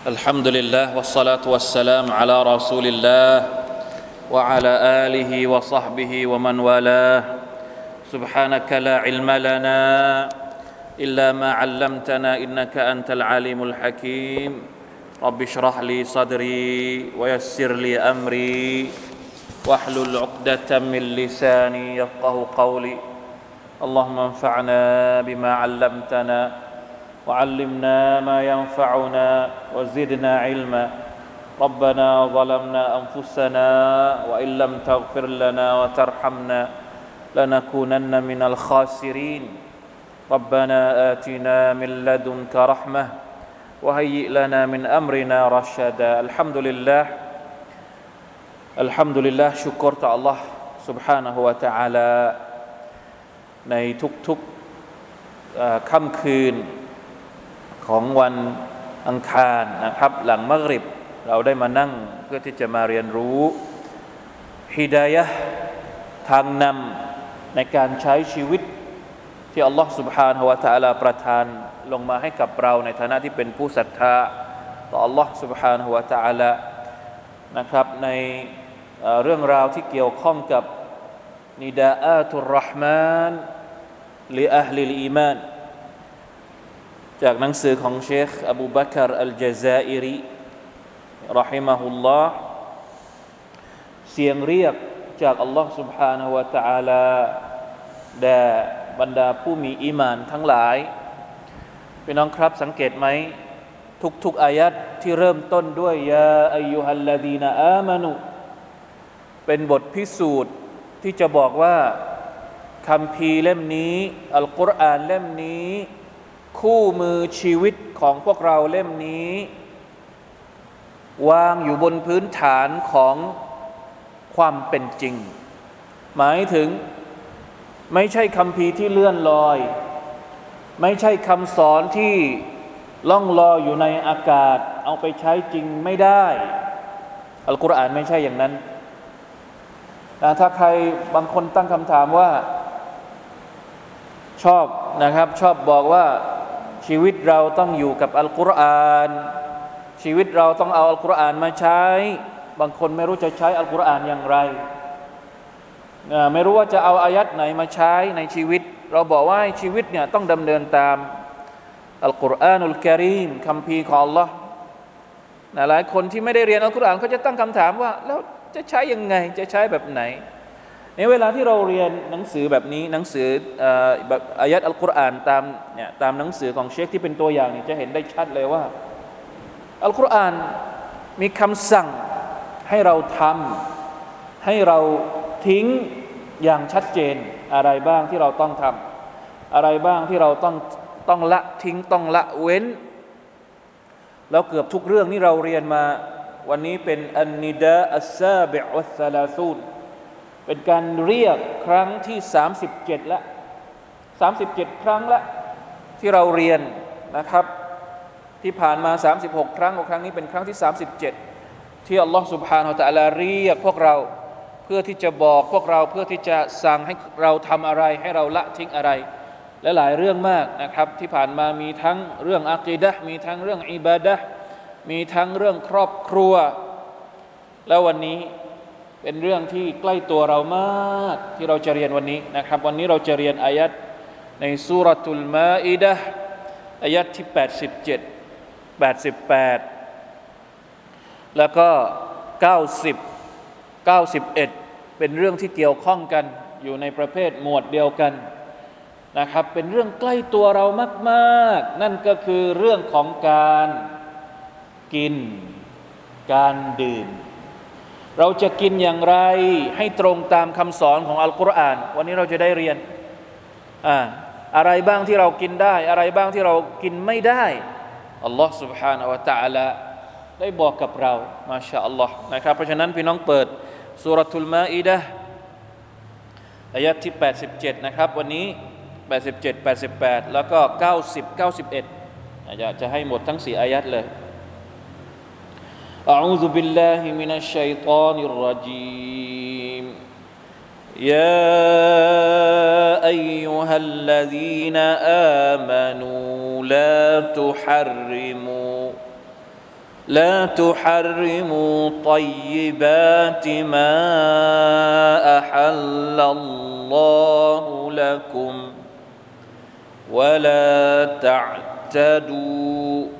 الحمد لله والصلاة والسلام على رسول الله وعلى آله وصحبه ومن والاه. سبحانك لا علم لنا إلا ما علمتنا إنك أنت العليم الحكيم. رب اشرح لي صدري ويسر لي أمري واحلل عقدة من لساني يفقه قولي. اللهم انفعنا بما علمتنا وعلمنا ما ينفعنا وزدنا علما ربنا ظلمنا انفسنا وان لم تغفر لنا وترحمنا لنكونن من الخاسرين ربنا اتنا من لدنك رحمه وهيئ لنا من امرنا رشدا الحمد لله الحمد لله ชุกรต่อ Allah سبحانه และ تعالى ในทุกๆค่ำคืน ของวันอังคารนะครับ หลังมักริบ เราได้มานั่งเพื่อที่จะมาเรียนรู้ฮิดายะทางนำในการใช้ชีวิต ที่อัลลอฮ์ سبحانه และ تعالى ประทานลงมาให้กับเราในฐานะที่เป็นผู้ศรัทธาต่ออัลลอฮ์ سبحانه และ تعالى นะครับในเรื่องราวที่เกี่ยวข้องกับนิดาอาตุรห์มานลิอัลลิลอีมาน จากหนังสือของเชคอบูบักรอัลจาซาอิรีรหิมะฮุลลอฮ์เสียงเรียกจากอัลลอฮ์ سبحانه และ تعالى แด่บรรดาผู้มีอีมานทั้งหลายพี่น้องครับสังเกตไหมทุกๆอายัดที่เริ่มต้นด้วยยาอายุฮัลลดีนอามานุเป็นบทพิสูจน์ที่จะบอกว่าคำพีเล่มนี้ อัลกุรอานเล่มนี้ คู่มือชีวิตของพวกเราเล่มนี้ วางอยู่บนพื้นฐานของความเป็นจริง หมายถึงไม่ใช่คำพีที่เลื่อนลอย ไม่ใช่คำสอนที่ล่องลอยอยู่ในอากาศ เอาไปใช้จริงไม่ได้ อัลกุรอานไม่ใช่อย่างนั้นนะถ้าใครบางคนตั้งคำถามว่า ชอบนะครับ ชอบบอกว่า ชีวิตเราต้องอยู่กับอัลกุรอานชีวิตเราต้องเอาอัลกุรอานมาใช้ บางคนไม่รู้จะใช้อัลกุรอานอย่างไร ไม่รู้ว่าจะเอาอายัดไหนมาใช้ในชีวิต เราบอกว่าชีวิตเนี่ยต้องดำเนินตามอัลกุรอานุลกิริมคำพีของ Allah หลายคนที่ไม่ได้เรียนอัลกุรอานเขาจะตั้งคำถามว่า แล้วจะใช้ยังไงจะใช้แบบไหน ในเวลาที่เราเรียนหนังสือแบบนี้หนังสือแบบอายัดอัลกุรอานตามเนี่ยตามหนังสือของเชคที่เป็นตัวอย่างนี่จะเห็นได้ชัดเลยว่าอัลกุรอานมีคำสั่งให้เราทำให้เราทิ้งอย่างชัดเจนอะไรบ้างที่เราต้องทำอะไรบ้างที่เราต้องต้องละทิ้งต้องละเว้น แล้วเกือบทุกเรื่องที่เราเรียนมาวันนี้เป็นอันนิดาอัสซาบิอัสซาลาซูน เป็นการเรียกครั้งที่ 37 ละ37 ครั้งละที่เราเรียนนะครับ ที่ผ่านมา 36 ครั้งครั้งนี้เป็นครั้งที่ 37 ที่อัลลอฮฺสุบฮานาอัลตะลาเรียกพวกเราเพื่อที่จะบอกพวกเราเพื่อที่จะสั่งให้เราทำอะไรให้เราละทิ้งอะไร และหลายเรื่องมากนะครับ ที่ผ่านมามีทั้งเรื่องอักีดะมีทั้งเรื่องอิบาดะมีทั้งเรื่องครอบครัว แล้ววันนี้ เป็นเรื่องที่ใกล้ตัวเรามากที่เราจะเรียนวันนี้นะครับ วันนี้เราจะเรียนอายัดในสุรทูลมาอิดะอายัดที่ 87 88 แล้วก็ 90 91 เป็นเรื่องที่เกี่ยวข้องกันอยู่ในประเภทหมวดเดียวกันนะครับ เป็นเรื่องใกล้ตัวเรามากๆ นั่นก็คือเรื่องของการกินการดื่ม เราจะกินอย่างไรให้ตรงตามคำสอนของอัลกุรอาน วันนี้เราจะได้เรียนอ่าอะไรบ้างที่เรากินได้ อะไรบ้างที่เรากินไม่ได้อัลลอฮ์ سبحانه และ تعالى ได้บอกกับเรามาชาอัลลอฮ์นะครับเพราะฉะนั้นพี่น้องเปิดสุรทูลมาอิดะอายะที่ 87 นะครับ วันนี้ 87 88 แล้วก็ 90 91อยากจะให้หมดทั้ง4อายัดเลย أعوذ بالله من الشيطان الرجيم. يا أيها الذين آمنوا لا تحرموا لا تحرموا طيبات ما أحل الله لكم ولا تعتدوا.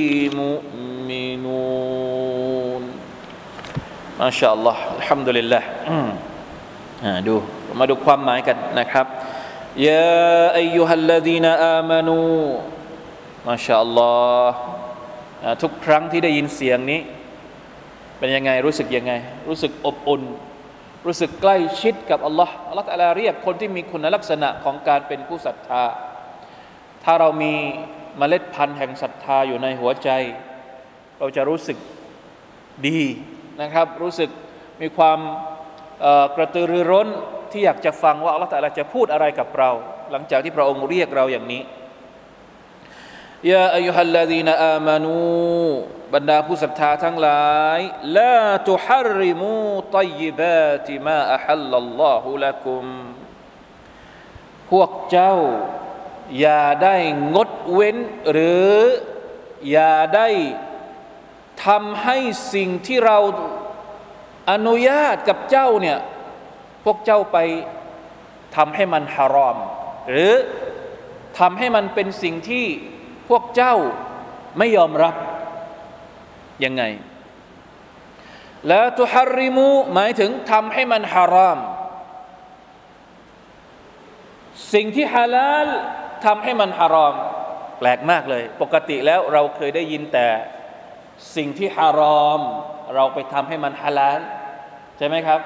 มาชาอัลลอฮ์อัลฮัมดุลิลละดูมาดูความหมายกันนะครับยาอายุฮัลลดีนอามานูมาชาอัลลอฮ์ทุกครั้งที่ได้ยินเสียงนี้ เป็นยังไงรู้สึกยังไง รู้สึกอบอุ่น รู้สึกใกล้ชิดกับอัลลอฮ์อัลลอฮ์ตะลาเรียกคนที่มีคุณลักษณะของการเป็นผู้ศรัทธา ถ้าเรามีเมล็ดพันธุ์แห่งศรัทธาอยู่ในหัวใจ เราจะรู้สึกดี นะครับ รู้สึกมีความกระตือรือร้นที่อยากจะฟังว่าอัลลอฮฺตะอาลาจะพูดอะไรกับเรา หลังจากที่พระองค์เรียกเราอย่างนี้ยาอายุฮัลลาดีนอามานูบรรดาผู้ศรัทธาทั้งหลายลาตุฮาริมูตัยบาติมาอัฮัลลัลลอฮุละกุม พวกเจ้า อย่าได้งดเว้น หรือ อย่าได้ ทำให้สิ่งที่เราอนุญาตกับเจ้าเนี่ย พวกเจ้าไปทำให้มันฮารอม หรือทำให้มันเป็นสิ่งที่พวกเจ้าไม่ยอมรับ ยังไง แล้วตุฮาริมูหมายถึงทำให้มันฮารอม สิ่งที่ฮาลาลทำให้มันฮารอม แปลกมากเลย ปกติแล้วเราเคยได้ยินแต่ สิ่งที่ฮารอม เราไปทำให้มันฮาลาลใช่ไหมครับ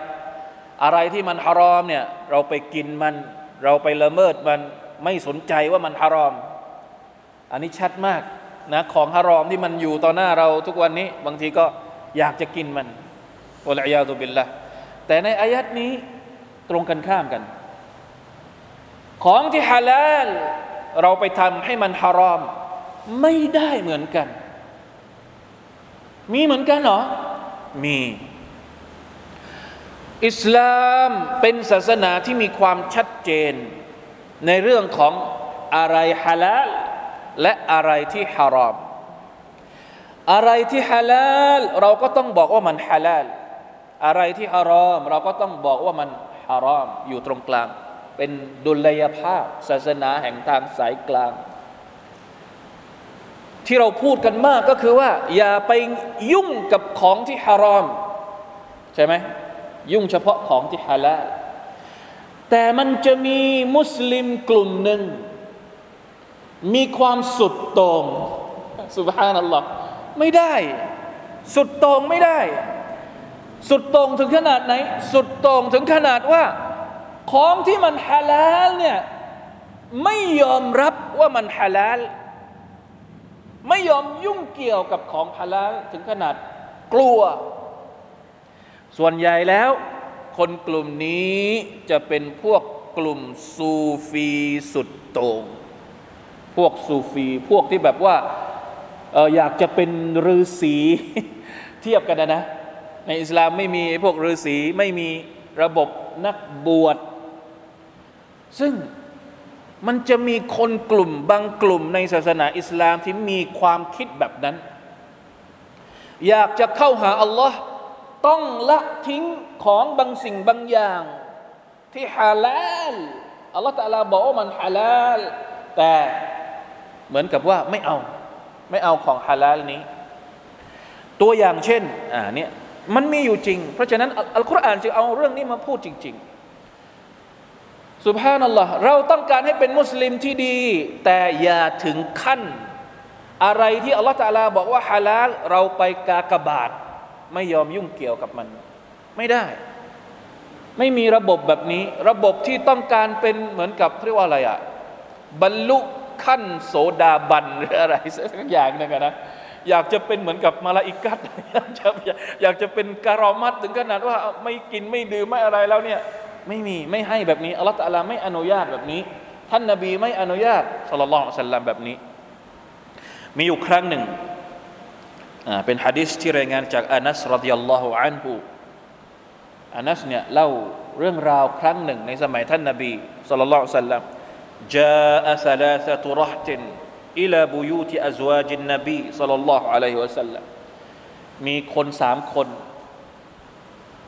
อะไรที่มันฮารอมเนี่ยเราไปกินมัน เราไปละเมิดมันไม่สนใจว่ามันฮารอม อันนี้ชัดมากนะของฮารอมที่มันอยู่ต่อหน้าเราทุกวันนี้ บางทีก็อยากจะกินมันอัลอยาตุบิลละแต่ในอายัดนี้ตรงกันข้ามกัน ของที่ฮาลาลเราไปทำให้มันฮารอม ไม่ได้เหมือนกัน มีเหมือนกันเหรอ มี อิสลามเป็นศาสนาที่มีความชัดเจน ในเรื่องของอะไรฮาลาลและอะไรที่ฮารอมอะไรที่ฮาลาลเราก็ต้องบอกว่ามันฮาลาลอะไรที่ฮารอม เราก็ต้องบอกว่ามันฮารอมอยู่ตรงกลาง เป็นดุลยภาพ ศาสนาแห่งทางสายกลาง ที่เราพูดกันมากก็คือว่า อย่าไปยุ่งกับของที่ฮารอม ใช่ไหมยุ่งเฉพาะของที่ฮาลาลแต่มันจะมีมุสลิมกลุ่มหนึ่ง มีความสุดโต่งสุบฮานัลลอฮ์ไม่ได้ สุดโต่งไม่ได้ สุดโต่งถึงขนาดไหน สุดโต่งถึงขนาดว่า ของที่มันฮาลาลเนี่ยไม่ยอมรับว่ามันฮาลาล ไม่ยอมยุ่งเกี่ยวกับของฮาลาถึงขนาดกลัว ส่วนใหญ่แล้ว คนกลุ่มนี้จะเป็นพวกกลุ่มซูฟีสุดโต่งพวกซูฟีพวกที่แบบว่าอออยากจะเป็นฤาษีเทียบกันนะนะ ในอิสลามไม่มีพวกฤาษีไม่มีระบบนักบวชซึ่ง มันจะมีคนกลุ่มบางกลุ่มในศาสนาอิสลามที่มีความคิดแบบนั้น อยากจะเข้าหาอัลลอฮ์ต้องละทิ้งของบางสิ่งบางอย่าง ที่ฮาลาลอัลลอฮฺตะลาบอกว่ามันฮาลาลแต่เหมือนกับว่าไม่เอา ไม่เอาของฮาลาลนี้ ตัวอย่างเช่นอ่าเนี่ยมันมีอยู่จริง เพราะฉะนั้นอัลกุรอานจึงเอาเรื่องนี้มาพูดจริง ๆ สุบฮานัลลอฮ์เราต้องการให้เป็นมุสลิมที่ดี แต่อย่าถึงขั้น อะไรที่อัลลอฮฺตะลาบอกว่าฮาลาลเราไปกากบาท ไม่ยอมยุ่งเกี่ยวกับมัน ไม่ได้ ไม่มีระบบแบบนี้ ระบบที่ต้องการเป็นเหมือนกับเรียกว่าอะไรอะบรรลุขั้นโสดาบันหรืออะไรสักอย่างหนึงอะนะอยากจะเป็นเหมือนกับมาลาอิกัดอยากจะอยากจะเป็นการอมัดถึงขนาดว่าไม่กินไม่ดื่มไม่อะไรแล้วเนี่ย ไม่มีไม่ให้แบบนี้อัลลอฮฺตะลาไม่อนุญาตแบบนี้ ท่านนบีไม่อนุญาตสุลลัลลอฮุสัลลัมแบบนี้ มีอยู่ครั้งหนึ่งเป็นฮะดิษที่รายงานจากอานัสรดิยัลลอฮุอันฮูอานัสเนี่ยเล่าเรื่องราวครั้งหนึ่งในสมัยท่านนบีสุลต่านละสัลลัม جاء ثلاثة رهط إلى بيوت أزواج النبي صلى الله عليه وسلم มีคนสามคน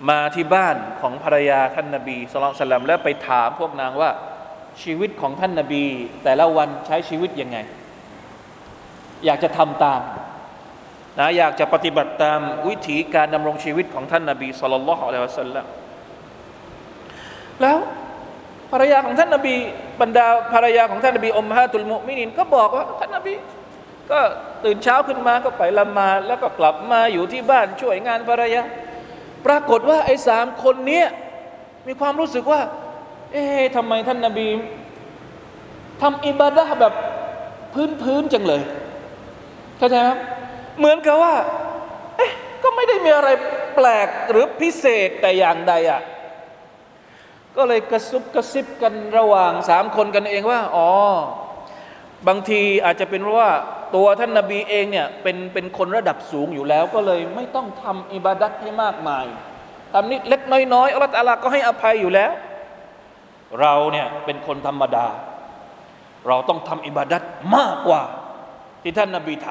มาที่บ้านของภรรยาท่านนบีสุลต่านละแล้วไปถามพวกนางว่าชีวิตของท่านนบี แต่ละวันใช้ชีวิตยังไง อยากจะทำตามนะอยากจะปฏิบัติตามวิถีการดำรงชีวิตของท่านนบีสุลต่านละอัลลอฮฺสัลลัมแล้วภรรยาของท่านนบีบรรดาภรรยาของท่านนบีอมฮาตุลมุมินินก็บอกว่าท่านนบีก็ตื่นเช้าขึ้นมาก็ไปละมาแล้วก็กลับมาอยู่ที่บ้านช่วยงานภรรยา ปรากฏว่าไอ้สามคนเนี้ยมีความรู้สึกว่า เอ๊ะทำไมท่านนบีทำอิบาดะแบบพื้นๆจังเลยเข้าใจไหมเหมือนกับว่า เอ๊ะก็ไม่ได้มีอะไรแปลกหรือพิเศษแต่อย่างใดอะ่ะก็เลยกระซุบกระซิบกันระหว่างสามคนกันเองว่า อ๋อ บางทีอาจจะเป็นเพราะว่าตัวท่านนาบีเองเนี่ยเป็นเป็นคนระดับสูงอยู่แล้ว ก็เลยไม่ต้องทำอิบาดัตให้มากมายทำนิดเล็กน้อยๆอัลลอฮฺก็ให้อภัยอยู่แล้ว เราเนี่ยเป็นคนธรรมดา เราต้องทำอิบาดัตมากกว่าที่ท่านนาบีท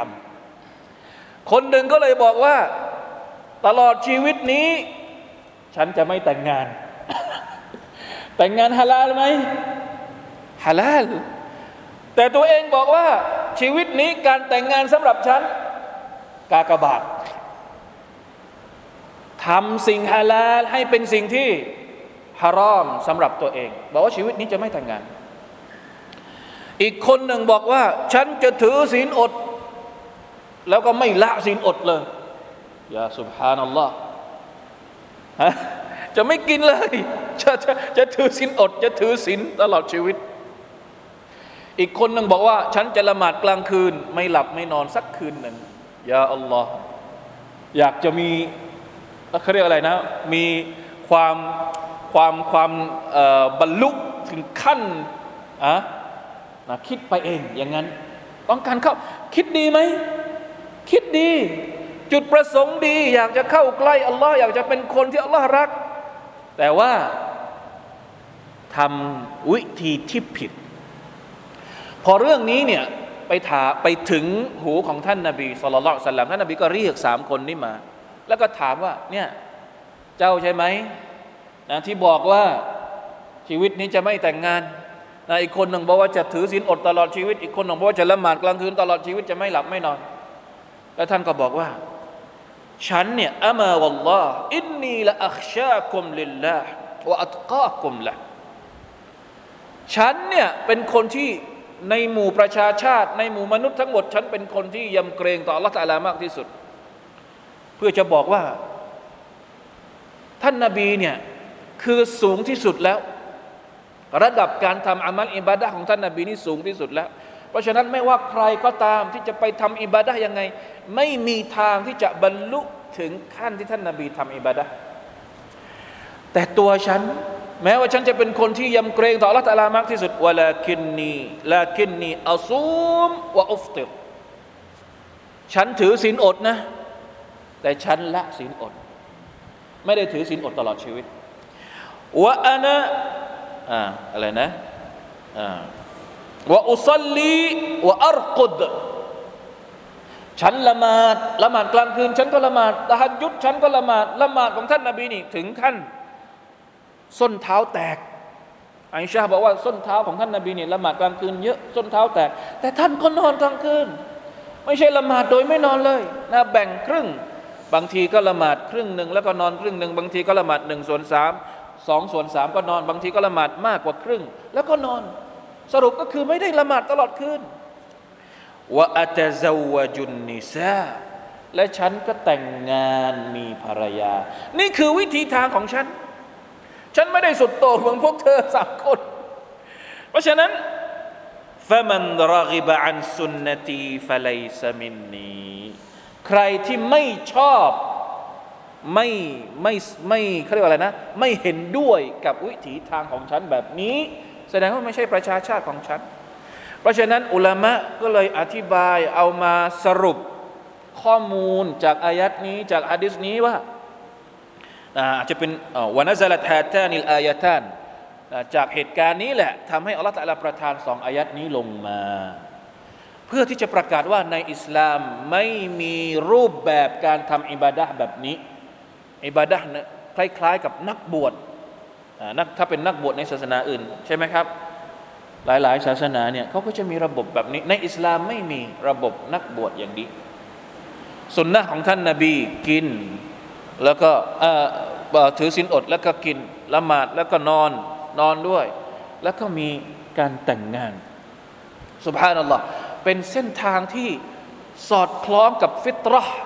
ำคนหนึ่งก็เลยบอกว่า ตลอดชีวิตนี้ ฉันจะไม่แต่งงาน แต่งงานฮาลาลไหมฮาลาล แต่ตัวเองบอกว่าชีวิตนี้การแต่งงานสำหรับฉัน กากบาททำสิ่งฮาลาลให้เป็นสิ่งที่ฮารอมสำหรับตัวเอง บอกว่าชีวิตนี้จะไม่แต่งงาน อีกคนหนึ่งบอกว่า ฉันจะถือศีลอด แล้วก็ไม่ละศีลอดเลยยาสุบฮานัลลอฮ์จะไม่กินเลย จะจะจะถือศีลอด จะถือศีลตลอดชีวิต อีกคนหนึ่งบอกว่า ฉันจะละหมาดกลางคืน ไม่หลับไม่นอนสักคืนหนึ่งยาอัลลอฮ์อยากจะมีเขาเรียกอะไรนะ มีความความความบรรลุถึงขั้นอะนะคิดไปเองอย่างนั้น ต้องการเข้าคิดดีไหม คิดดี จุดประสงค์ดี อยากจะเข้าใกล้อัลลอฮ์อยากจะเป็นคนที่อัลลอฮ์รัก แต่ว่าทำวิธีที่ผิด พอเรื่องนี้เนี่ยไปถาไปถึงหูของท่านนาบีสุลต่านสัลลัมท่านนาบีก็เรียกสามคนนี้มา แล้วก็ถามว่าเนี่ยเจ้าใช่ไหมนะที่บอกว่าชีวิตนี้จะไม่แต่งงานนะอีกคนหนึ่งบอกว่าจะถือศีลอดตลอดชีวิต อีกคนหนึ่งบอกว่าจะละหมาดกลางคืนตลอดชีวิตจะไม่หลับไม่นอน แล้วท่านก็บอกว่า ฉันเนี่ยอามาวัลลอฮ์อินนีละอัคชาคุมลิลลาห์วะอัตกาคุมละฉันเนี่ยเป็นคนที่ ในหมู่ประชาชาติ ในหมู่มนุษย์ทั้งหมด ฉันเป็นคนที่ยำเกรงต่อ Allah ตาลามากที่สุด เพื่อจะบอกว่า ท่านนาบีเนี่ยคือสูงที่สุดแล้ว ระดับการทำอามัลอิบาดะของท่านนาบีนี่สูงที่สุดแล้ว เพราะฉะนั้นไม่ว่าใครก็ตามที่จะไปทำอิบาดะยังไง ไม่มีทางที่จะบรรลุถึงขั้นที่ท่านนาบีทำอิบาดะแต่ตัวฉัน แม้ว่าฉันจะเป็นคนที่ยำเกรงต่อละตาลามากที่สุดวลาคินนีลาคินนีอัซูมวะอุฟติรฉันถือศีลอดนะ แต่ฉันละศีลอด ไม่ได้ถือศีลอดตลอดชีวิตวะอานะอ่าอะไรนะอ่าวะอุซัลลีวะอัรกุดฉันละหมาดละหมาดกลางคืน ฉันก็ละหมาดตะฮัดยุดฉันก็ละหมาดละหมาดของท่านนบีนี่ถึงขั้น ส้นเท้าแตกไอชาบอกว่าส้นเท้าของท่านนบีเนี่ยละหมาดกลางคืนเยอะส้นเท้าแตก แต่ท่านก็นอนกลางคืน ไม่ใช่ละหมาดโดยไม่นอนเลยนะแบ่งครึ่ง บางทีก็ละหมาดครึ่งหนึ่งแล้วก็นอนครึ่งหนึ่งบางทีก็ละหมาดหนึ่งส่วนสามสองส่วนสามก็นอน บางทีก็ละหมาดมากกว่าครึ่ง แล้วก็นอน สรุปก็คือไม่ได้ละหมาดตลอดคืนว่าอัตซาวจุนนิซาและฉันก็แต่งงานมีภรรยา นี่คือวิธีทางของฉัน ฉันไม่ได้สุดโต่งเหมือนพวกเธอสามคน เพราะฉะนั้นฟะมันรกิบอันสุนนตีฟะไลซมินนีใครที่ไม่ชอบไม่ไม่ไม่เขาเรียกว่าอะไรนะ ไม่เห็นด้วยกับวิถีทางของฉันแบบนี้ แสดงว่าไม่ใช่ประชาชาติของฉัน เพราะฉะนั้นอุลามะก็เลยอธิบายเอามาสรุปข้อมูลจากอายัดนี้จากอะดิษนี้ว่า อาจจะเป็นวานัซลัตฮาตานิลอายะตานจากเหตุการณ์นี้แหละทำให้อัลลอฮฺตะลาประทานสองอายัดนี้ลงมา เพื่อที่จะประกาศว่าในอิสลามไม่มีรูปแบบการทำอิบาดะแบบนี้อิบาดะคล้ายๆกับนักบวชนักถ้าเป็นนักบวชในศาสนาอื่น ใช่ไหมครับ หลายๆ ศาสนาเนี่ยเขาก็จะมีระบบแบบนี้ ในอิสลามไม่มีระบบนักบวชอย่างนี้สุนนะของท่านนาบีกิน แล้วก็ถือศีลอดแล้วก็กินละหมาดแล้วก็นอนนอนด้วย แล้วก็มีการแต่งงานสุภาพนัลลอฮ์เป็นเส้นทางที่สอดคล้องกับฟิตรห์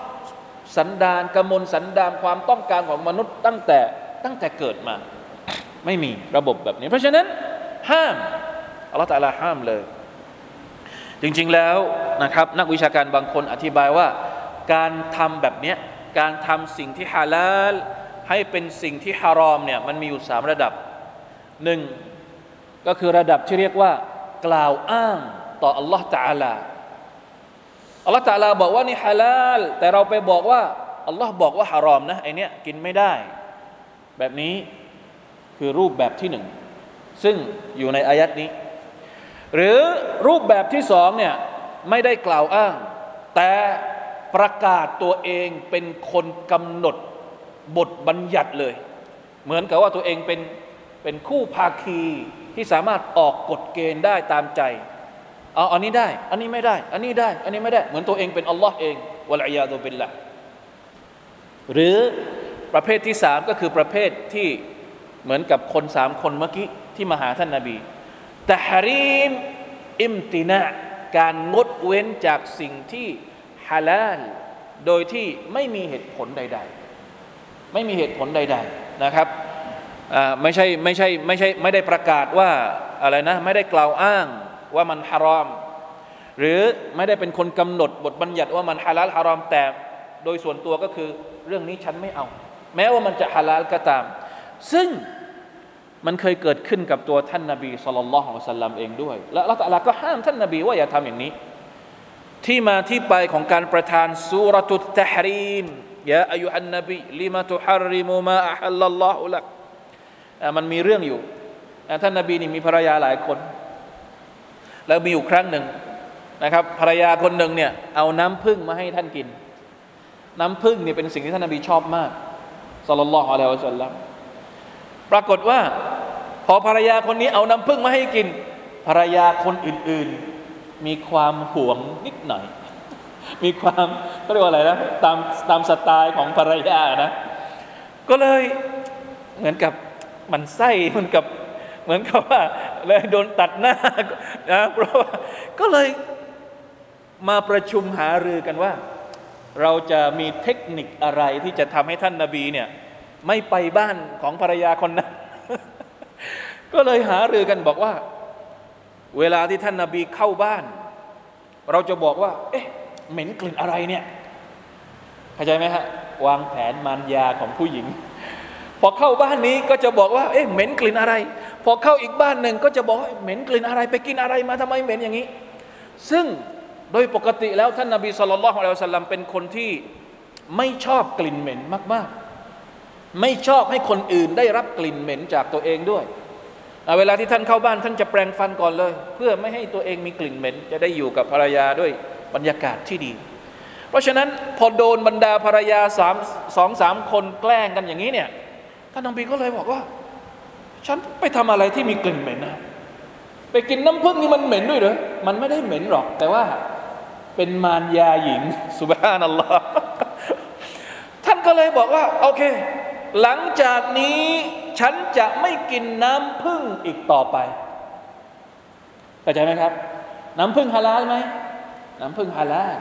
สันดานกมลสันดานความต้องการของมนุษย์ตั้งแต่ตั้งแต่เกิดมา ไม่มีระบบแบบนี้ เพราะฉะนั้น ห้ามอัลลอฮฺตาลาห้ามเลย จริง ๆแล้วนะครับ นักวิชาการบางคนอธิบายว่า การทำแบบนี้ การทำสิ่งที่ฮาลาลให้เป็นสิ่งที่ฮารอมเนี่ยมันมีอยู่สามระดับหนึ่งก็คือระดับที่เรียกว่า กล่าวอ้างต่ออัลลอฮฺตาลาอัลลอฮฺตาลาบอกว่านี่ฮาลาลแต่เราไปบอกว่าอัลลอฮ์บอกว่าฮารอมนะไอเนี้ยกินไม่ได้ แบบนี้คือรูปแบบที่หนึ่งซึ่งอยู่ในอายัดนี้ หรือรูปแบบที่สองเนี่ยไม่ได้กล่าวอ้าง แต่ ประกาศตัวเองเป็นคนกำหนดบทบัญญัติเลย เหมือนกับว่าตัวเองเป็นเป็นคู่ภาคีที่สามารถออกกฎเกณฑ์ได้ตามใจเอาอันนี้ได้ อันนี้ไม่ได้ อันนี้ได้ อันนี้ไม่ได้ เหมือนตัวเองเป็นอัลลอฮ์เองวะลัยยาตุบิลละหรือประเภทที่สามก็คือประเภทที่เหมือนกับคนสามคนเมื่อกี้ที่มาหาท่านนาบีแต่ฮารีมอิมตินะการงดเว้นจากสิ่งที่ ฮาลาลโดยที่ไม่มีเหตุผลใด ๆ ไม่มีเหตุผลใด ๆนะครับไม่ใช่ไม่ใช่ไม่ใช่ไม่ได้ประกาศว่าอะไรนะไม่ได้กล่าวอ้างว่ามันฮารอม หรือไม่ได้เป็นคนกำหนดบทบัญญัติว่ามันฮาลาลฮารอมแต่โดยส่วนตัวก็คือเรื่องนี้ฉันไม่เอา แม้ว่ามันจะฮาลาลก็ตาม ซึ่งมันเคยเกิดขึ้นกับตัวท่านนาบีสุลต่านละฮ์สัลลัมเองด้วย และละตัลลาก็ห้ามท่านนาบีว่าอย่าทำอย่างนี้ ที่มาที่ไปของการประทานสุรตุตตฮรีมยาอายุฮันนบีลิมาตุฮาริมูมาอัลลัลลอฮุลักมันมีเรื่องอยู่ท่านนาบีนี่มีภรรยาหลายคน แล้วมีอยู่ครั้งหนึ่งนะครับภรรยาคนหนึ่งเนี่ยเอาน้ำพึ่งมาให้ท่านกิน น้ำพึ่งเนี่ยเป็นสิ่งที่ท่านนบีชอบมากสัลลัลลอฮุอะลัยฮิวะสัลลัมปรากฏว่า พอภรรยาคนนี้เอาน้ำพึ่งมาให้กิน ภรรยาคนอื่นๆ มีความหวงนิดหน่อย มีความเขาเรียกว่าอะไรนะตามตามสไตล์ของภรรยานะ ก็เลยเหมือนกับมันไส้เหมือนกับเหมือนกับว่าเลยโดนตัดหน้านะเพราะว่าก็เลยมาประชุมหารือกันว่า เราจะมีเทคนิคอะไรที่จะทำให้ท่านนาบีเนี่ยไม่ไปบ้านของภรรยาคนนั้น ก็เลยหารือกันบอกว่า เวลาที่ท่านนาบีเข้าบ้าน เราจะบอกว่า เอ๊ะ เหม็นกลิ่นอะไรเนี่ยเข้าใจไหมฮะวางแผนมารยาของผู้หญิง พอเข้าบ้านนี้ก็จะบอกว่า เอ๊ะ เหม็นกลิ่นอะไร พอเข้าอีกบ้านหนึ่งก็จะบอกเหม็นกลิ่นอะไร ไปกินอะไรมาทำไมเหม็นอย่างนี้ ซึ่งโดยปกติแล้วท่านนาบีสุลต่านละฮ์อะลัยฮิสลามเป็นคนที่ไม่ชอบกลิ่นเหม็นมาก ๆ ไม่ชอบให้คนอื่นได้รับกลิ่นเหม็นจากตัวเองด้วย เวลาที่ท่านเข้าบ้านท่านจะแปรงฟันก่อนเลย เพื่อไม่ให้ตัวเองมีกลิ่นเหม็น จะได้อยู่กับภรรยาด้วยบรรยากาศที่ดี เพราะฉะนั้นพอโดนบรรดาภรรยาสามสองสามคนแกล้งกันอย่างนี้เนี่ยท่านนบีก็เลยบอกว่า ฉันไปทำอะไรที่มีกลิ่นเหม็นนะไปกินน้ำผึ้งนี่มันเหม็นด้วยเหรอมันไม่ได้เหม็นหรอก แต่ว่าเป็นมารยาหญิงสุบฮานัลลอฮ์ท่านก็เลยบอกว่า โอเค หลังจากนี้ ฉันจะไม่กินน้ำผึ้งอีกต่อไปเข้าใจไหมครับ น้ำผึ้งฮาลาลไหมน้ำผึ้งฮาลาล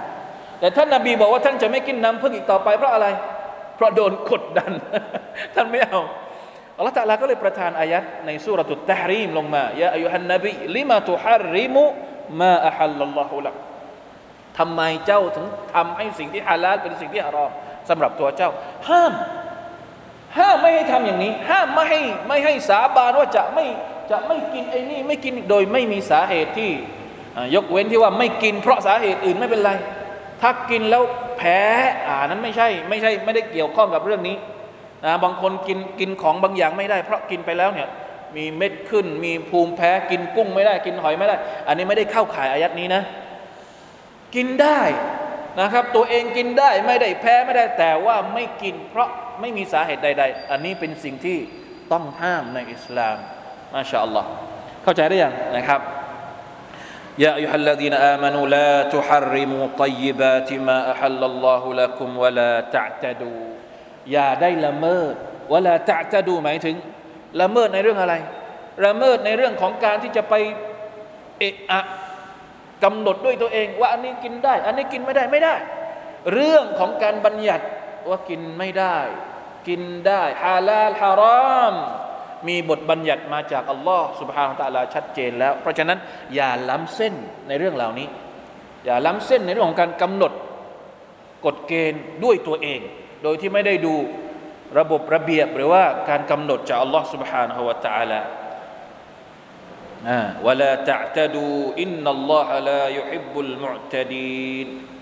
แต่ท่านนาบีบอกว่าท่านจะไม่กินน้ำผึ้งอีกต่อไป เพราะอะไร เพราะโดนกดดัน ท่านไม่เอาอัลลอฮฺตะลาก็เลยประทานอายัดในสุรตุตตฮรีมลงมายาอายุฮันนบีลิมาตุฮาริมุมาอัลลัลลอฮุลักทำไมเจ้าถึงทำให้สิ่งที่ฮาลาลเป็นสิ่งที่ฮารอมสำหรับตัวเจ้า ห้าม ห้ามไม่ให้ทำอย่างนี้ ห้ามไม่ให้ไม่ให้สาบานว่าจะไม่จะไม่กินไอ้นี่ไม่กินโดยไม่มีสาเหตุที่ยกเว้นที่ว่าไม่กินเพราะสาเหตุอื่นไม่เป็นไร ถ้ากินแล้วแพ้อ่านั้นไม่ใช่ไม่ใช่ไม่ได้เกี่ยวข้องกับเรื่องนี้นะบางคนกินกินของบางอย่างไม่ได้ เพราะกินไปแล้วเนี่ยมีเม็ดขึ้น มีภูมิแพ้กินกุ้งไม่ได้ กินหอยไม่ได้ อันนี้ไม่ได้เข้าข่ายอายัดนี้นะ กินได้นะครับ ตัวเองกินได้ไม่ได้แพ้ไม่ได้แต่ว่าไม่กินเพราะ ไม่มีสาเหตุใด ๆ อันนี้เป็นสิ่งที่ต้องห้ามในอิสลามมาชาอัลลอฮ์เข้าใจได้ยังนะครับยาอุฮัลลดีนอามานุลาตุฮัริมูตัยบาติมาอัฮัลลัลลอฮุละคุมวะลาตะตะดูอย่าได้ละเมิดวะลาตะตะดูหมายถึงละเมิดในเรื่องอะไรละเมิดในเรื่องของการที่จะไปเอะอะกำหนดด้วยตัวเอง ว่าอันนี้กินได้ อันนี้กินไม่ได้ไม่ได้ เรื่องของการบัญญัติว่ากินไม่ได้กินได้ฮาลาลฮารอม มีบทบัญญัติมาจากอัลลอฮ์สุบฮานาตะลาชัดเจนแล้ว เพราะฉะนั้นอย่าล้ำเส้นในเรื่องเหล่านี้ อย่าล้ำเส้นในเรื่องของการกำหนดกฎเกณฑ์ด้วยตัวเอง โดยที่ไม่ได้ดูระบบระเบียบหรือว่าการกำหนดจากอัลลอฮ์ سبحانه และ تعالى อ่าวะลาตะตะดูอินนัลลอฮะลายุฮิบบุลมุอ์ตะดีนอ่า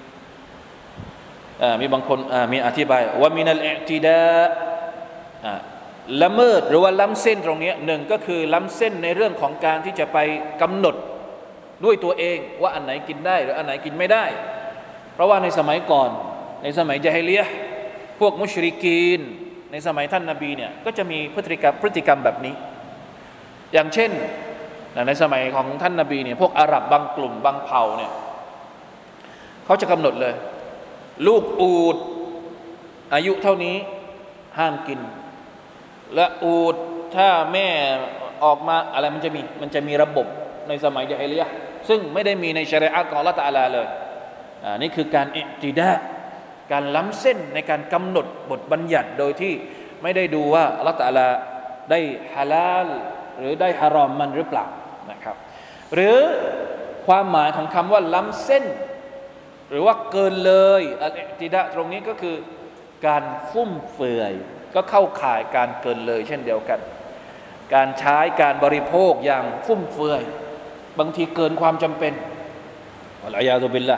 มีบางคนมีอธิบายว่ามินัลอิอติดาอ่าละเมิดหรือว่าล้ำเส้นตรงนี้หนึ่งก็คือล้ำเส้นในเรื่องของการที่จะไปกำหนดด้วยตัวเองว่าอันไหนกินได้หรืออันไหนกินไม่ได้ เพราะว่าในสมัยก่อนในสมัยจาฮิเลียพวกมุชริกีน ในสมัยท่านนาบีเนี่ยก็จะมีพฤติกรรมพฤติกรรมแบบนี้ อย่างเช่นในสมัยของท่านนาบีเนี่ยพวกอาหรับบางกลุ่มบางเผ่าเนี่ยเขาจะกำหนดเลย ลูกอูด อายุเท่านี้ห้ามกิน และอูดถ้าแม่ออกมาอะไรมันจะมี มันจะมีระบบในสมัยจาฮิเลียซึ่งไม่ได้มีในชริอะห์ของละตาลาเลยอ่านี่คือการอิติดาการล้ำเส้นในการกำหนดบทบัญญัติโดยที่ไม่ได้ดูว่าอัลลอฮฺตะอาลาได้ฮาลาลหรือได้ฮารอมมันหรือเปล่านะครับ หรือความหมายของคำว่าล้ำเส้น หรือว่าเกินเลยอัลติดะตรงนี้ก็คือการฟุ่มเฟือย ก็เข้าข่ายการเกินเลยเช่นเดียวกัน การใช้การบริโภคอย่างฟุ่มเฟือย บางทีเกินความจำเป็นอัลลอฮฺยาตุบิลละ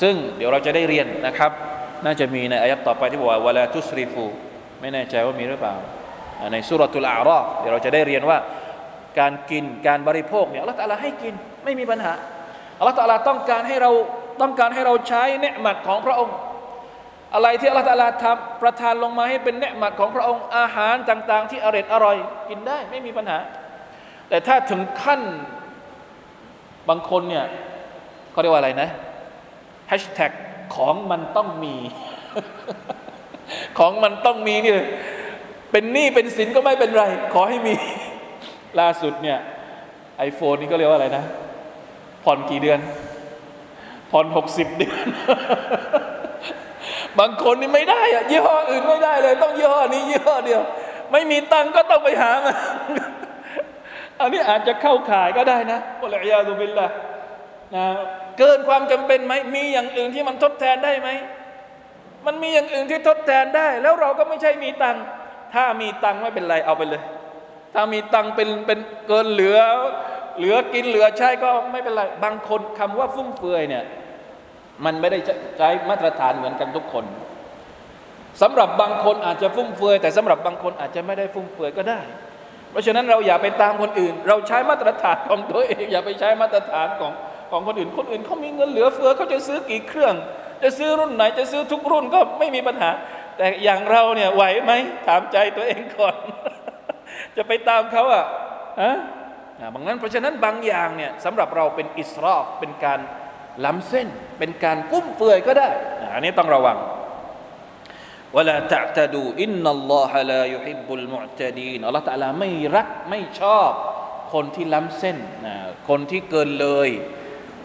ซึ่งเดี๋ยวเราจะได้เรียนนะครับ น่าจะมีในอายัต่อไปที่บอกว่าวลาทุสริฟูไม่แน่ใจว่ามีหรือเปล่า ในสุรตุลอารอเดี๋ยวเราจะได้เรียนว่าการกินการบริโภคเนี่ยอัลลอฮฺตาลาให้กินไม่มีปัญหาอัลลอฮฺตาลาต้องการให้เรา ต้องการให้เราใช้เนืหมัดของพระองค์ อะไรที่อัลลอฮฺตาลาทำประทานลงมาให้เป็นเนืหมัดของพระองค์อาหารต่าง ๆ ที่อร่อยอร่อย กินได้ไม่มีปัญหา แต่ถ้าถึงขั้นบางคนเนี่ยเขาเรียกว่าอะไรนะแฮชแท็กของมันต้องมี ของมันต้องมีนี่เป็นหนี้เป็นสินก็ไม่เป็นไร ขอให้มี ล่าสุดเนี่ยไอโฟนนี่ก็เรียกว่าอะไรนะ ผ่อนกี่เดือน ผ่อนหกสิบเดือน บางคนนี่ไม่ได้อะยี่ห้ออื่นไม่ได้เลย ต้องยี่ห้อนี้ยี่ห้อเดียว ไม่มีตังก็ต้องไปหามาอันนี้อาจจะเข้าข่ายก็ได้นะอัลลอฮฺยาตุบิลละนะเกินความจำเป็นไหมมีอย่างอื่นที่มันทดแทนได้ไหมมันมีอย่างอื่นที่ทดแทนได้ แล้วเราก็ไม่ใช่มีตังถ้ามีตังไม่เป็นไรเอาไปเลย ถ้ามีตังเป็นเป็นเกินเหลือ เหลือกินเหลือใช้ก็ไม่เป็นไร บางคนคำว่าฟุ่มเฟือยเนี่ยมันไม่ได้ใช้มาตรฐานเหมือนกันทุกคนสำหรับบางคนอาจจะฟุ่มเฟือยแต่สำหรับบางคนอาจจะไม่ได้ฟุ่มเฟือยก็ได้ เพราะฉะนั้นเราอย่าไปตามคนอื่น เราใช้มาตรฐานของตัวเองอย่าไปใช้มาตรฐานของของคนอื่น คนอื่นเขามีเงินเหลือเฟือเขาจะซื้อกี่เครื่อง จะซื้อรุ่นไหนจะซื้อทุกรุ่นก็ไม่มีปัญหา แต่อย่างเราเนี่ยไหวไหมถามใจตัวเองก่อน จะไปตามเขาอะฮะ บางนั้นเพราะฉะนั้นบางอย่างเนี่ยสำหรับเราเป็นอิสรอฟเป็นการล้ำเส้น เป็นการกุ้มเฟือยก็ได้อันนี้ต้องระวังวลาตะตะดูอินนัลลอฮะลายุฮิบุลมุอ์ตะดีนอัลลอฮฺตะลาไม่รักไม่ชอบ คนที่ล้ำเส้นนะคนที่เกินเลย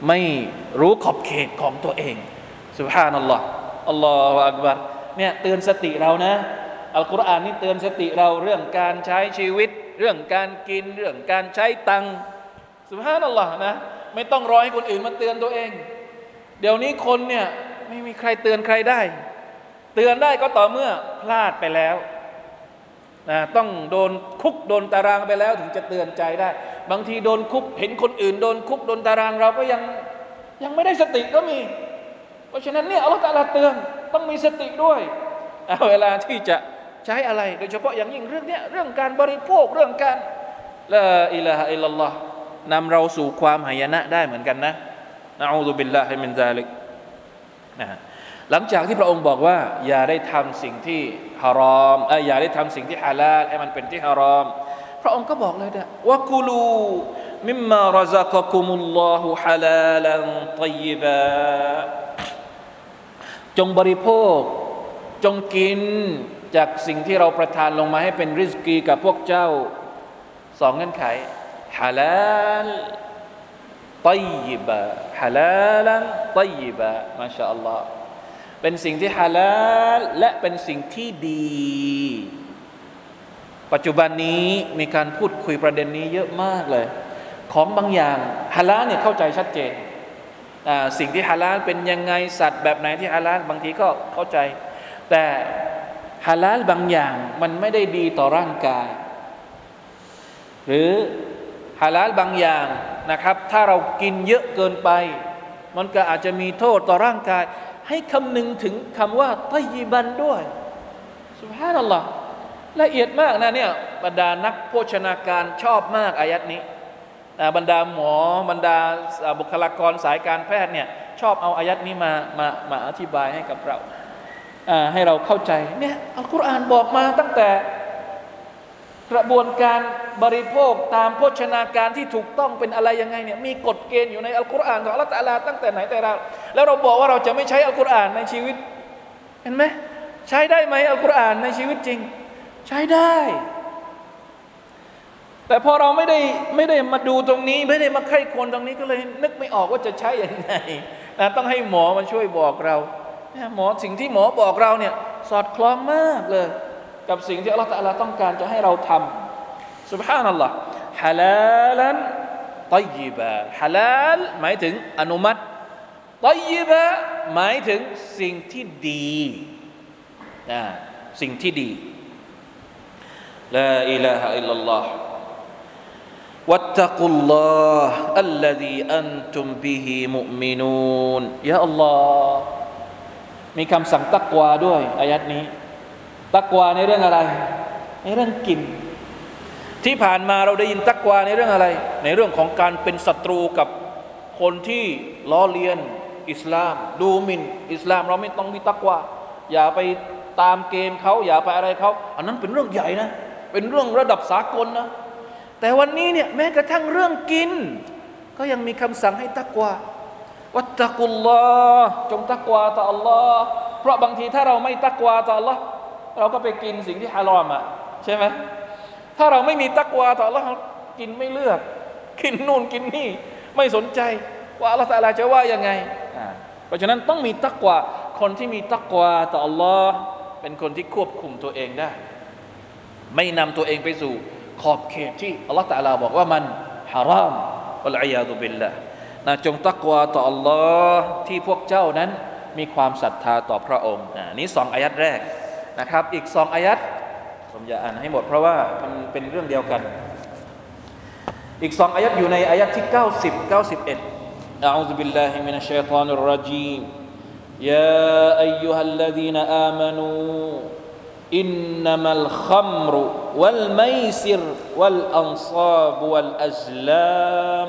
ไม่รู้ขอบเขตของตัวเองสุบฮานัลลอฮ์อัลลอฮฺอักบัรเนี่ยเตือนสติเรานะอัลกุรอานนี่เตือนสติเราเรื่องการใช้ชีวิต เรื่องการกินเรื่องการใช้ตังสุบฮานัลลอฮ์นะไม่ต้องรอให้คนอื่นมาเตือนตัวเอง เดี๋ยวนี้คนเนี่ยไม่มีใครเตือนใครได้ เตือนได้ก็ต่อเมื่อพลาดไปแล้วนะต้องโดนคุกโดนตารางไปแล้วถึงจะเตือนใจได้ บางทีโดนคุกเห็นคนอื่น โดนคุกโดนตารางเราก็ยังยังไม่ได้สติก็มี เพราะฉะนั้นเนี่ยอัลลอฮฺ تعالى เตือนต้องมีสติด้วยเอาเวลาที่จะ ใช้อะไร โดยเฉพาะอย่างยิ่งเรื่องเนี้ยเรื่องการบริโภคเรื่องการ لا إله إلا الله นำเราสู่ความหายนะได้เหมือนกันนะ نعوذ بالله من ذلك นะหลังจากที่พระองค์บอกว่า อย่าได้ทำสิ่งที่ฮารอมเอออย่าได้ทำสิ่งที่ฮาลาลให้มันเป็นที่ฮารอม พระองค์ก็บอกเลยนะวะกุลูมิมมารซักกุมุลลอฮุฮาลาลันตัยบาจงบริโภค จงกิน จากสิ่งที่เราประทานลงมาให้เป็นริสกีกับพวกเจ้าสองเงื่อนไขฮาลาลตัยบะฮาลาลันตัยบะมาชาอัลลอฮ์เป็นสิ่งที่ฮาลาลและเป็นสิ่งที่ดี ปัจจุบันนี้มีการพูดคุยประเด็นนี้เยอะมากเลย ของบางอย่างฮาลาลเนี่ยเข้าใจชัดเจนสิ่งที่ฮาลาลเป็นยังไงสัตว์แบบไหนที่ฮาลาลบางทีก็เข้าใจ แต่ ฮาลาลบางอย่างมันไม่ได้ดีต่อร่างกาย หรือฮาลาลบางอย่างนะครับ ถ้าเรากินเยอะเกินไป มันก็อาจจะมีโทษต่อร่างกาย ให้คำนึงถึงคำว่าตยิบันด้วยสุภาพนัลลอฮ์ละเอียดมากนะเนี่ยบรรดานักโภชนาการชอบมากอายัดนี้บรรดาหมอบรรดาบุคลากรสายการแพทย์เนี่ยชอบเอาอายัดนี้มามามาอธิบายให้กับเรา ให้เราเข้าใจเนี่ยอัลกุรอานบอกมาตั้งแต่กระบวนการบริโภคตามโภชนาการที่ถูกต้องเป็นอะไรยังไงเนี่ยมีกฎเกณฑ์อยู่ในอัลกุรอานของอัลลอฮฺตะลาตั้งแต่ไหนแต่ไรแล้วเราบอกว่าเราจะไม่ใช้อัลกุรอานในชีวิต เห็นไหมใช้ได้ไหมอัลกุรอานในชีวิตจริง ใช้ได้ แต่พอเราไม่ได้ไม่ได้มาดูตรงนี้ ไม่ได้มาไข้คนตรงนี้ก็เลยนึกไม่ออกว่าจะใช้อย่างไงนะต้องให้หมอมาช่วยบอกเรา หมอสิ่งที่หมอบอกเราเนี่ยสอดคล้องมากเลย กับสิ่งที่อัลลอฮฺตะลาต้องการจะให้เราทำสุบฮานัลลอฮ์ฮาลาลันตยิบะฮาลาลหมายถึงอนุมัติตยิบะหมายถึงสิ่งที่ดีนะสิ่งที่ดีลาอิลาฮะอิลลัลลอฮ์ واتقوا الله الذي أنتم به مؤمنون يا الله มีคำสั่งตักวาด้วยอายัดนี้ ตักวาในเรื่องอะไร ในเรื่องกิน ที่ผ่านมาเราได้ยินตักวาในเรื่องอะไร ในเรื่องของการเป็นศัตรูกับคนที่ล้อเลียนอิสลาม ดูหมินอิสลามเราไม่ต้องมีตักวาอย่าไปตามเกมเขาอย่าไปอะไรเขาอันนั้นเป็นเรื่องใหญ่นะ เป็นเรื่องระดับสากลนะ แต่วันนี้เนี่ยแม้กระทั่งเรื่องกิน ก็ยังมีคำสั่งให้ตักวา วัตตะกุลลอฮ์จงตักวาต่อ Allah เพราะบางทีถ้าเราไม่ตักวาต่อ Allah เราก็ไปกินสิ่งที่ฮารอมอะใช่ไหมถ้าเราไม่มีตักวาต่อ Allah กินไม่เลือก กินนู่นกินนี่ ไม่สนใจ ว่าอัลลอฮฺตะลาจะว่ายังไงเพราะฉะนั้นต้องมีตักวาคนที่มีตักวาต่อ Allah เป็นคนที่ควบคุมตัวเองได้ ไม่นำตัวเองไปสู่ขอบเขตที่อัลลอฮฺตะลาบอกว่ามันฮารามอัลอยาดุบิลละ นะจงตักวาต่อ Allah ที่พวกเจ้านั้นมีความศรัทธาต่อพระองค์นี่สองอายัดแรกนะครับ อีกสองอายัดผมจะอ่านให้หมดเพราะว่ามันเป็นเรื่องเดียวกัน อีกสองอายัดอยู่ในอายัดที่ 90 91 أعوذ بالله من الشيطان الرجيم يا أيها الذين آمنوا إنما الخمر والميسر والأنصاب والأزلام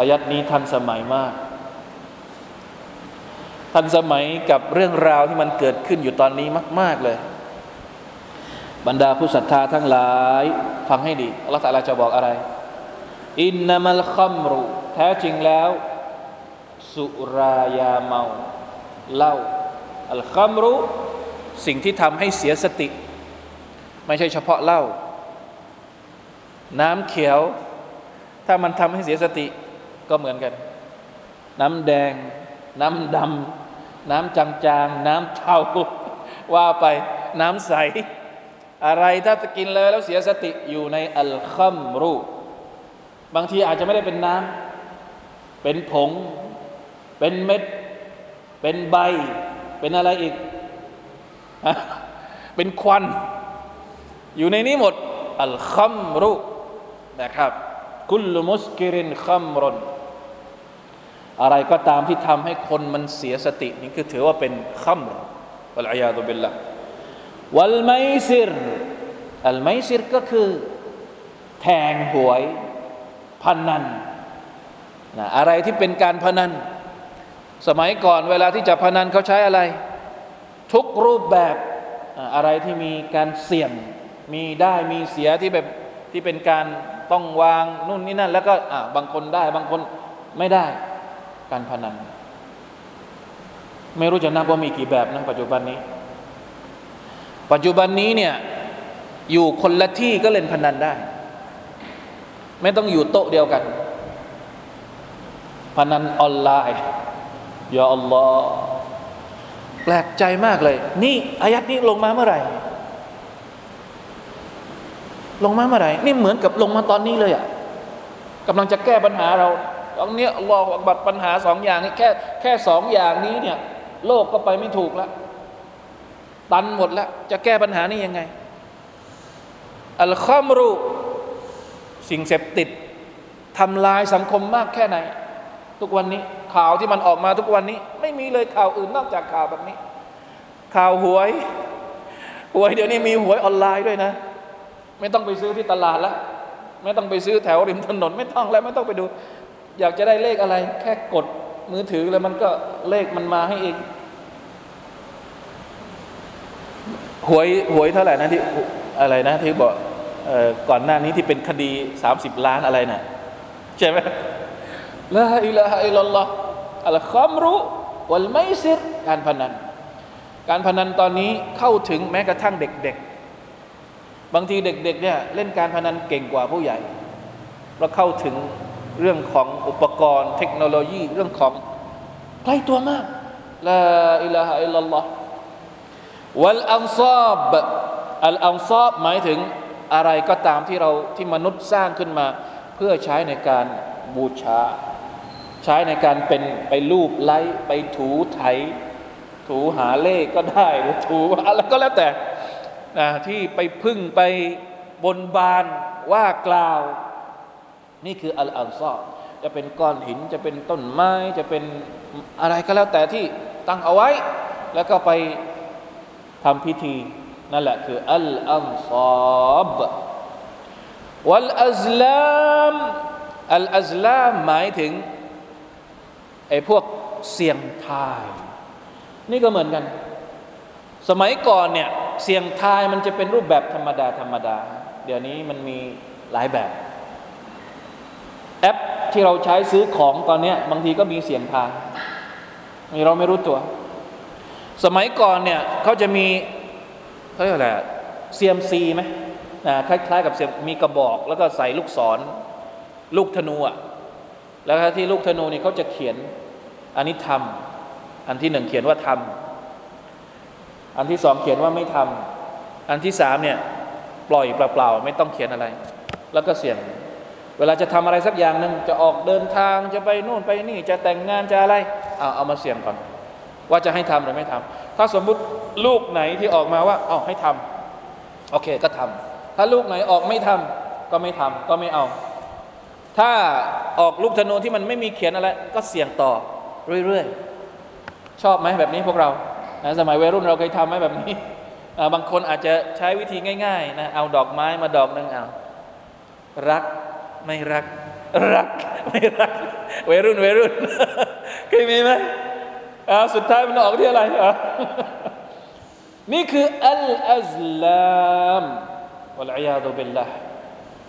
อายัดนี้ทันสมัยมาก ทันสมัยกับเรื่องราวที่มันเกิดขึ้นอยู่ตอนนี้มาก ๆเลย บรรดาผู้ศรัทธาทั้งหลาย ฟังให้ดีอัลลอฮฺตะลาจะบอกอะไร อินนามัลคัมรุ แท้จริงแล้ว สุรายาเมาเหล้าอัลคัมรุ สิ่งที่ทำให้เสียสติ ไม่ใช่เฉพาะเหล้าน้ำเขียว ถ้ามันทำให้เสียสติ ก็เหมือนกัน น้ำแดง น้ำดำน้ำจางๆ น้ำเทาว่าไปน้ำใส อะไรถ้าจะกินเลยแล้วเสียสติอยู่ในอัลคัมรูบางทีอาจจะไม่ได้เป็นน้ำเป็นผง เป็นเม็ด เป็นใบ เป็นอะไรอีก เป็นควัน อยู่ในนี้หมดอัลคัมรุนะครับคุลมุสกิรินคัมรน อะไรก็ตามที่ทำให้คนมันเสียสตินี่คือถือว่าเป็นคัมรวัลอยาตุบิลละวัลไมซิรอัลไมซิรก็คือ แทงหวยพนันนะอะไรที่เป็นการพนัน สมัยก่อนเวลาที่จะพนันเขาใช้อะไร ทุกรูปแบบอะไรที่มีการเสี่ยงมีได้มีเสียที่แบบที่เป็นการต้องวางนู่นนี่นั่น แล้วก็บางคนได้บางคนไม่ได้ การพนัน ไม่รู้จะนับว่ามีกี่แบบนะปัจจุบันนี้ ปัจจุบันนี้เนี่ยอยู่คนละที่ก็เล่นพนันได้ ไม่ต้องอยู่โต๊ะเดียวกันพนันออนไลน์ยาอัลลอฮ์แปลกใจมากเลย นี่อายัดนี้ลงมาเมื่อไหร่ ลงมาเมื่อไหร่ นี่เหมือนกับลงมาตอนนี้เลยอะ่ะกำลังจะแก้ปัญหาเรา ตรงนี้อัลลอฮฺบัตปัญหาสองอย่างนี้แค่แค่สองอย่างนี้เนี่ยโลกก็ไปไม่ถูกแล้วตันหมดแล้ว จะแก้ปัญหานี้ยังไง อัลคอมรูสิ่งเสพติดทำลายสังคมมากแค่ไหน ทุกวันนี้ข่าวที่มันออกมาทุกวันนี้ ไม่มีเลยข่าวอื่นนอกจากข่าวแบบนี้ ข่าวหวยหวยเดี๋ยวนี้มีหวยออนไลน์ด้วยนะ ไม่ต้องไปซื้อที่ตลาดแล้ว ไม่ต้องไปซื้อแถวริมถนน ไม่ต้องแล้วไม่ต้องไปดู อยากจะได้เลขอะไร แค่กดมือถือแล้วมันก็เลขมันมาให้เองหวยหวยเท่าไหร่นะที่อะไรนะที่บอกก่อนหน้านี้ที่เป็นคดีสามสิบล้านอะไรนะ่ะใช่ไหมละอิละฮะอิลลอฮ์อัลคอมรุวัลไมซิรการพนัน การพนันตอนนี้เข้าถึงแม้กระทั่งเด็กๆ บางทีเด็กๆเนี่ยเล่นการพนันเก่งกว่าผู้ใหญ่เราเข้าถึง เรื่องของอุปกรณ์เทคโนโลยีเรื่องของใกล้ตัวมากลาอิลาฮะอิลลัลลอฮ์วัลอัลซาบอัลอัลซาบหมายถึงอะไรก็ตามที่เราที่มนุษย์สร้างขึ้นมา เพื่อใช้ในการบูชา ใช้ในการเป็นไปรูปไล้ไปถูไถ ถูหาเลขก็ได้หรือถูอะไรก็แล้วแต่นะที่ไปพึ่งไปบนบานว่ากล่าว นี่คืออัลอัลซอจะเป็นก้อนหินจะเป็นต้นไม้จะเป็นอะไรก็แล้วแต่ที่ตั้งเอาไว้ แล้วก็ไปทำพิธี นั่นแหละคืออัลอัลซอบวัลอัลลามอัลอัลลามหมายถึงไอ้พวกเสียงทาย นี่ก็เหมือนกัน สมัยก่อนเนี่ยเสียงทายมันจะเป็นรูปแบบธรรมดาธรรมดา เดี๋ยวนี้มันมีหลายแบบ แอปที่เราใช้ซื้อของตอนนี้บางทีก็มีเสียงทายมีเราไม่รู้ตัว สมัยก่อนเนี่ยเขาจะมีเขาเรียกอะไรเซียมซีไหมนะคล้ายๆกับเซียมมีกระบอก แล้วก็ใส่ลูกศร ลูกธนูอะแล้วที่ลูกธนูนี่เขาจะเขียนอันนี้ทำอันที่หนึ่งเขียนว่าทำอันที่สองเขียนว่าไม่ทำอันที่สามเนี่ยปล่อยเปล่าๆไม่ต้องเขียนอะไร แล้วก็เสียง เวลาจะทำอะไรสักอย่างหนึ่งจะออกเดินทางจะไปนู่นไปนี่จะแต่งงานจะอะไรเอาเอามาเสี่ยงก่อน ว่าจะให้ทำหรือไม่ทำถ้าสมมุติลูกไหนที่ออกมาว่าเอาให้ทำโอเคก็ทำถ้าลูกไหนออกไม่ทำก็ไม่ทำก็ไม่เอา ถ้าออกลูกธนูที่มันไม่มีเขียนอะไร ก็เสี่ยงต่อเรื่อยๆชอบไหมแบบนี้พวกเรานะสมัยวัยรุ่นเราเคยทำไหมแบบนี้บางคนอาจจะใช้วิธีง่ายๆนะเอาดอกไม้มาดอกหนึ่งเอารัก ไม่รัก รัก ไม่รักวัยรุ่นวัยรุ่นเคยมีไหมอ่าสุดท้ายมันออกที่อะไรอะนี่คืออัลอัลลามวะลัยยาตุบิลละ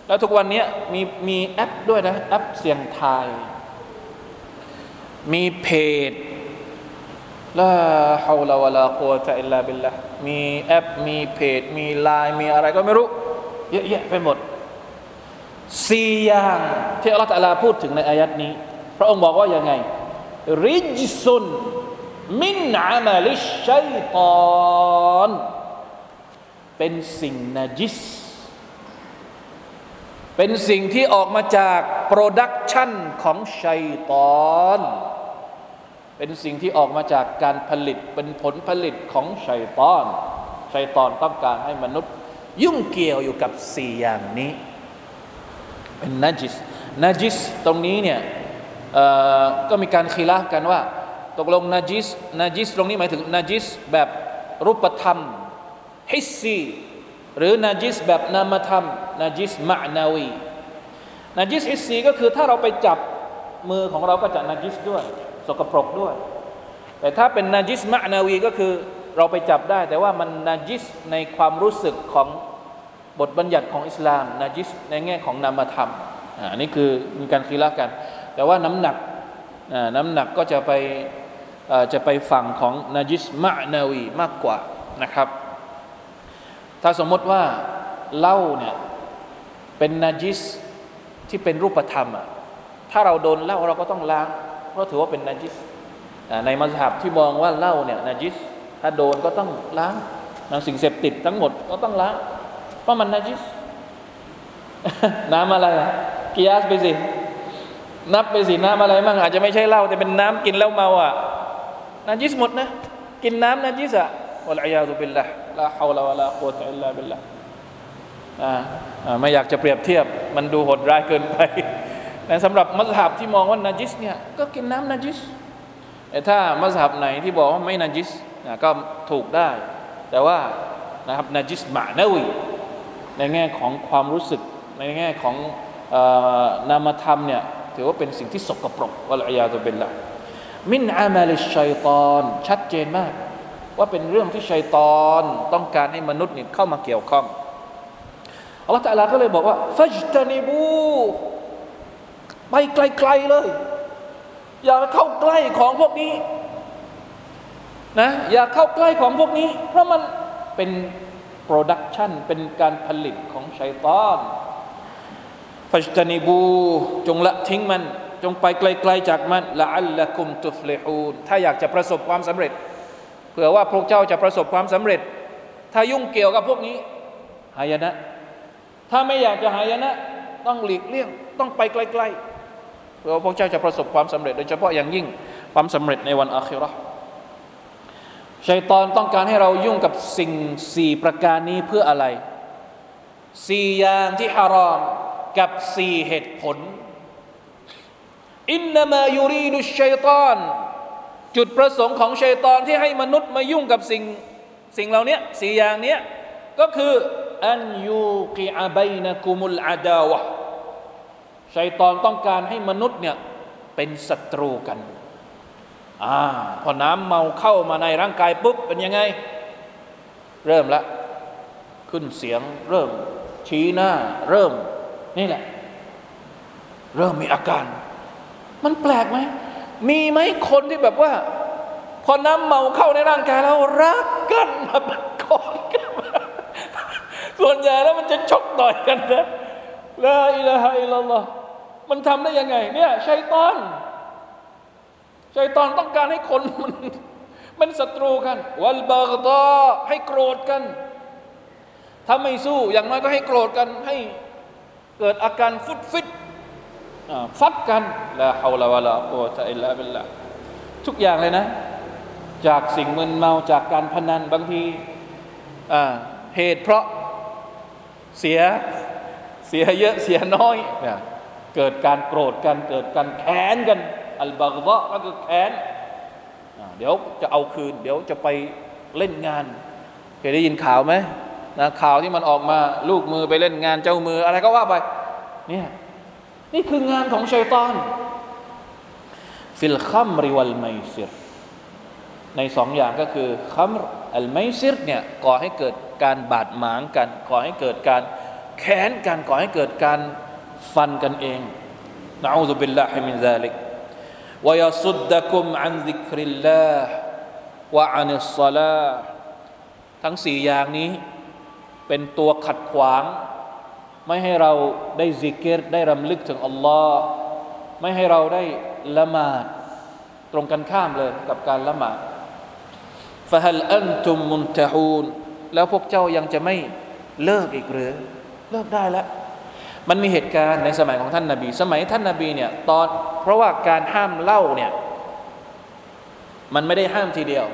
แล้วทุกวันนี้มีมีแอปด้วยนะ แอปเสียงทาย มีเพจลาฮาวลาวะลากุวตะอิลลาบิลละมีแอป มีเพจ มีไลน์มีอะไรก็ไม่รู้ เยอะแยะไปหมด สี่อย่างที่อัลลอฮฺ تعالى พูดถึงในอายะฮ์นี้ พระองค์บอกว่ายังไง رجس من عمل الشيطان เป็นสิ่งนาจิส เป็นสิ่งที่ออกมาจาก production ของชัยตอน เป็นสิ่งที่ออกมาจากการผลิตเป็นผลผลิตของชัยตอนชัยตอนต้องการให้มนุษย์ ยุ่งเกี่ยวอยู่กับสี่อย่างนี้ เป็นนจิสนจิสตรงนี้เนี่ยก็มีการ خلاف กันว่า ตกลงนจิสนจิสตรงนี้หมายถึงนจิสแบบรูปธรรม حسي หรือนจิสแบบนามธรรมนจิส معنوي นจิส حسي ก็คือถ้าเราไปจับมือของเราก็จะนจิสด้วยสกปรกด้วย แต่ถ้าเป็นนจิสมะนาวีก็คือเราไปจับได้ แต่ว่ามันนจิสในความรู้สึกของ บทบัญญัติของอิสลามนาจิสในแง่ของนามธรรมอันนี้คือมีการคีลากัน แต่ว่าน้ำหนักน้ำหนักก็จะไปจะไปฝั่งของนาจิสมะนาวีมากกว่านะครับ ถ้าสมมติว่าเหล้าเนี่ยเป็นนาจิสที่เป็นรูปธรรมอะถ้าเราโดนเหล้าเราก็ต้องล้างเพราะถือว่าเป็นนาจิสในมัสยิดที่มองว่าเหล้าเนี่ยนาจิสถ้าโดนก็ต้องล้างสิ่งเสพติดทั้งหมดก็ต้องล้าง เพราะมันนาจิสน้ำอะไรกิยาสไปสินับไปสิน้ำอะไรมั่งอาจจะไม่ใช่เหล้าแต่เป็นน้ำกินแล้วเมาอะนาจิสหมดนะ กินน้ำนาจิสอะวะลัยาตุบิลละลาฮาวลาวะลากุวะตอิลลาบิลละอ่าไม่อยากจะเปรียบเทียบ มันดูโหดร้ายเกินไปแต่สำหรับมัซฮับที่มองว่านาจิสเนี่ยก็กินน้ำนาจิสแต่ถ้ามัซฮับไหนที่บอกว่าไม่นาจิสก็ถูกได้ แต่ว่านะครับนาจิส معنوي ในแง่ของความรู้สึก ในแง่ของนามธรรมเนี่ยถือว่าเป็นสิ่งที่สกปรกوالعياذ بالله من عمل الشيطان ชัดเจนมาก ว่าเป็นเรื่องที่ชัยตอนต้องการให้มนุษย์เนี่ยเข้ามาเกี่ยวข้องอัลลอฮฺตะลาก็เลยบอกว่าفاجتنبوه ไปไกลๆเลย อย่าเข้าใกล้ของพวกนี้นะอย่าเข้าใกล้ของพวกนี้ เพราะมันเป็น production เป็นการผลิตของชัยตอนفاجتنبوه จงละทิ้งมัน จงไปไกลๆจากมันلعلكم تفلحون ถ้าอยากจะประสบความสำเร็จ เผื่อว่าพระเจ้าจะประสบความสำเร็จ ถ้ายุ่งเกี่ยวกับพวกนี้หายนะ ถ้าไม่อยากจะหายนะ ต้องหลีกเลี่ยง ต้องไปไกลๆเพื่อว่าพระเจ้าจะประสบความสำเร็จ โดยเฉพาะอย่างยิ่งความสำเร็จในวันอาคิรอ ชัยตอนต้องการให้เรายุ่งกับสิ่งสี่ประการนี้เพื่ออะไรสี่อย่างที่ฮารอมกับสี่เหตุผลอินนามายูรีดุชัยตอนจุดประสงค์ของชัยตอนที่ให้มนุษย์มายุ่งกับสิ่งสิ่งเหล่านี้สี่อย่างนี้ก็คืออันยูกิอาบัยนะกุมุลอาดาวะชัยตอนต้องการให้มนุษย์เนี่ยเป็นศัตรูกัน อ่าพอน้ำเมาเข้ามาในร่างกายปุ๊บเป็นยังไง เริ่มละ ขึ้นเสียงเริ่ม ชี้หน้า เริ่ม นี่แหละ เริ่มมีอาการ มันแปลกไหม มีไหมคนที่แบบว่า พอน้ำเมาเข้าในร่างกายแล้วรักกันมาบัดกอดกันส่วนใหญ่แล้วมันจะชกต่อยกันนะลาอิลาฮะอิลลัลลอฮมันทำได้ยังไง เนี่ยชัยตอน ชัยตอนต้องการให้คนมันมันศัตรูกัน วัลบากตอให้โกรธกัน ถ้าไม่สู้อย่างน้อยก็ให้โกรธกัน ให้เกิดอาการฟุดฟิตฟัดกันละฮาวลาวะลาโอตะอิลลาบิลละทุกอย่างเลยนะ จากสิ่งมึนเมาจากการพนันบางทีเหตุเพราะเสียเสียเยอะเสียน้อยเนี่ยเกิดการโกรธกันเกิดการแค้นกัน อัลบากดะก็คือแค้นเดี๋ยวจะเอาคืน เดี๋ยวจะไปเล่นงาน เคยได้ยินข่าวไหมนะข่าวที่มันออกมาลูกมือไปเล่นงานเจ้ามืออะไรก็ว่าไปเนี่ยนี่คืองานของชัยตอนฟิลคัมริวัลไมซิรในสองอย่างก็คือคัมอัลไมซิรเนี่ยก่อให้เกิดการบาดหมางกันก่อให้เกิดการแค้นกันก่อให้เกิดการฟันกันเองنعوذ بالله من ذلك ويصدكم عن ذكر الله وعن الصلاة ทั้งสี่อย่างนี้เป็นตัวขัดขวาง ไม่ให้เราได้ซิกเกตได้รำลึกถึงอัลลอฮ์ไม่ให้เราได้ละหมาด ตรงกันข้ามเลยกับการละหมาดฟะฮัลอันตุมมุนตะฮูนแล้วพวกเจ้ายังจะไม่เลิกอีกหรือ เลิกได้แล้ว มันมีเหตุการณ์ในสมัยของท่านนาบี สมัยท่านนาบีเนี่ยตอนเพราะว่าการห้ามเหล้าเนี่ยมันไม่ได้ห้ามทีเดียว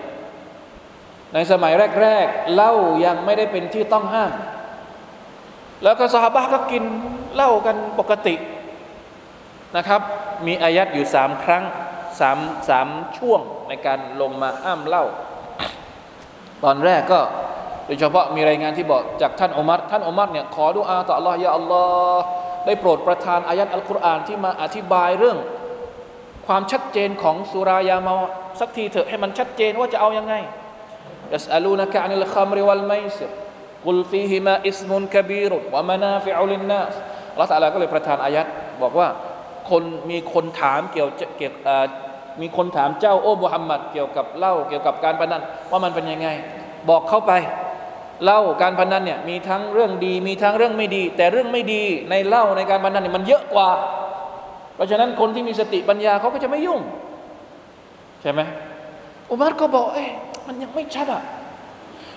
ในสมัยแรกๆเหล้ายังไม่ได้เป็นที่ต้องห้าม แล้วก็สหบะก็กินเหล้ากันปกตินะครับ มีอายัดอยู่สามครั้งสามสามช่วงในการลงมาห้ามเหล้าตอนแรกก็ โดยเฉพาะมีรายงานที่บอกจากท่านอุมัรท่านอุมัรเนี่ยขอดุอาต่อ Allah ยาอัลลอฮ์ได้โปรดประทานอายะห์อัลกุรอานที่มาอธิบายเรื่อง ความชัดเจนของสุรายาเมาสักทีเถอะให้มันชัดเจนว่าจะเอายังไงيسألونك عن الخمر والميسر قل فيهما إثم كبير ومنافع للناس อัลลอฮฺตะลาก็เลยประทานอายะห์บอกว่าคนมีคนถามเกี่ยวเกี่ยวมีคนถามเจ้าโอ้มุฮัมมัดเกี่ยวกับเหล้าเกี่ยวกับการพนันว่ามันเป็นยังไง บอกเข้าไป เหล้าการพนันเนี่ยมีทั้งเรื่องดี มีทั้งเรื่องไม่ดี แต่เรื่องไม่ดีในเหล้าในการพนันเนี่ยมันเยอะกว่า เพราะฉะนั้นคนที่มีสติปัญญาเขาก็จะไม่ยุ่ง ใช่ไหมอุมัรก็บอกเอ๊ะมันยังไม่ชัดอะ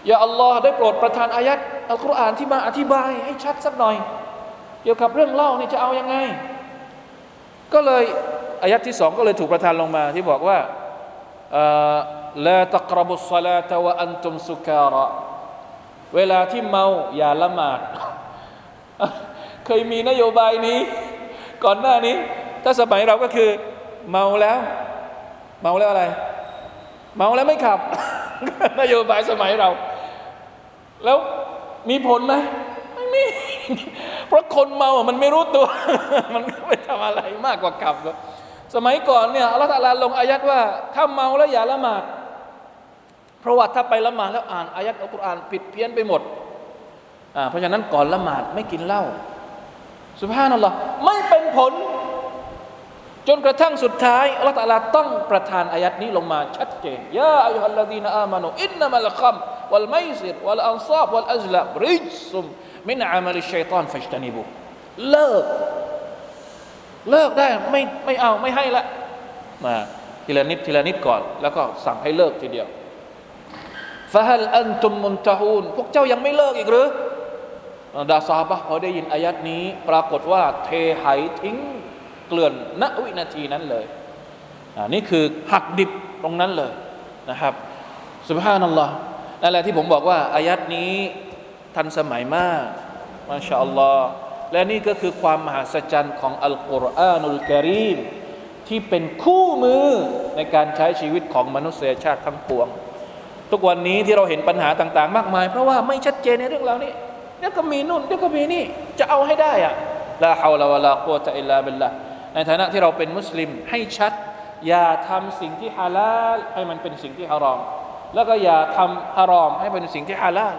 อย่าอัลลอฮ์ได้โปรดประทานอายัดอัลกุรอานที่มาอธิบายให้ชัดสักหน่อย เกี่ยวกับเรื่องเล้านี่จะเอายังไง ก็เลยอายัดที่สองก็เลยถูกประทานลงมาที่บอกว่าลาตกรบุสลาตวะอันตุมสุการะ เวลาที่เมาอย่าละหมาด เคยมีนโยบายนี้ ก่อนหน้านี้ ถ้าสมัยเราก็คือ เมาแล้ว เมาแล้วอะไร เมาแล้วไม่ขับ นโยบายสมัยเรา แล้วมีผลไหมไม่มี เพราะคนเมาอะมันไม่รู้ตัว มันไม่ทำอะไรมากกว่าขับ สมัยก่อนเนี่ยอัลลอฮฺตาลาลงอายัดว่า ถ้าเมาแล้วอย่าละหมาด เพราะว่าถ้าไปละหมาดแล้วอ่านอายัดอัลกุรอานผิดเพี้ยนไปหมด เพราะฉะนั้นก่อนละหมาดไม่กินเหล้าสุภาพนั่นหรอไม่เป็นผล จนกระทั่งสุดท้ายอัลลอฮฺตาลาต้องประทานอายัดนี้ลงมาชัดเจนยาอัยฮัลลดีนอามานุอินนัมัลคัมวัลไมซิรวัลอันซาบวัลอัจลับริจซุมมินอามัลชัยตานฟัจตานิบุเลิก เลิกได้ไม่ไม่เอาไม่ให้ละมาทีละนิดทีละนิดก่อน แล้วก็สั่งให้เลิกทีเดียว ฟะฮัลอันตุมมุนตะฮูนพวกเจ้ายังไม่เลิกอีกหรือดาซาบะพอได้ยินอายัดนี้ ปรากฏว่าเทหายทิ้งเกลื่อนณวินาทีนั้นเลยอันนี้คือหักดิบตรงนั้นเลยนะครับสุบฮานัลลอฮ์นั่นแหละที่ผมบอกว่าอายัดนี้ทันสมัยมากมาชาอัลลอฮ์และนี่ก็คือความมหัศจรรย์ของอัลกุรอานุลกิริมที่เป็นคู่มือในการใช้ชีวิตของมนุษยชาติทั้งปวง ทุกวันนี้ที่เราเห็นปัญหาต่างๆ มากมาย เพราะว่าไม่ชัดเจนในเรื่องเหล่านี้เดี๋ยวก็มีนู่นเดี๋ยวก็มีนี่ จะเอาให้ได้อะลาฮาวลาวะลากุวะตะอิลลาบิลละในฐานะที่เราเป็นมุสลิมให้ชัด อย่าทำสิ่งที่ฮาลาลให้มันเป็นสิ่งที่ฮารอม แล้วก็อย่าทำฮารอมให้เป็นสิ่งที่ฮาลาล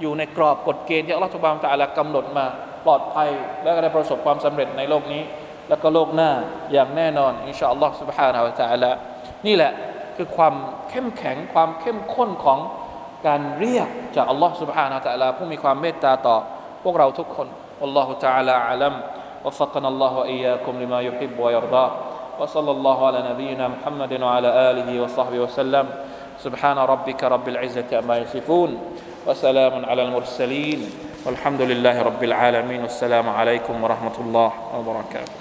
อยู่ในกรอบกฎเกณฑ์ที่อัลลอฮฺทุบานตะอัลากำหนดมาปลอดภัย และก็ได้ประสบความสำเร็จในโลกนี้ แล้วก็โลกหน้าอย่างแน่นอนอินชาอัลลอฮฺ سبحانه และ تعالى นี่แหละ คือความเข้มแข็งความเข้มข้นของการเรียกจากอัลลอฮ์ سبحانه และ تعالى ผู้มีความเมตตาต่อพวกเราทุกคนอัลลอฮฺ تعالى أعلم وفقنا الله وإياكم لما يحب ويرضى وصلى الله على نبينا محمد وعلى آله وصحبه وسلم سبحان ربك رب العزة أما يصفون وسلام على المرسلين والحمد لله رب العالمين والسلام عليكم ورحمة الله وبركاته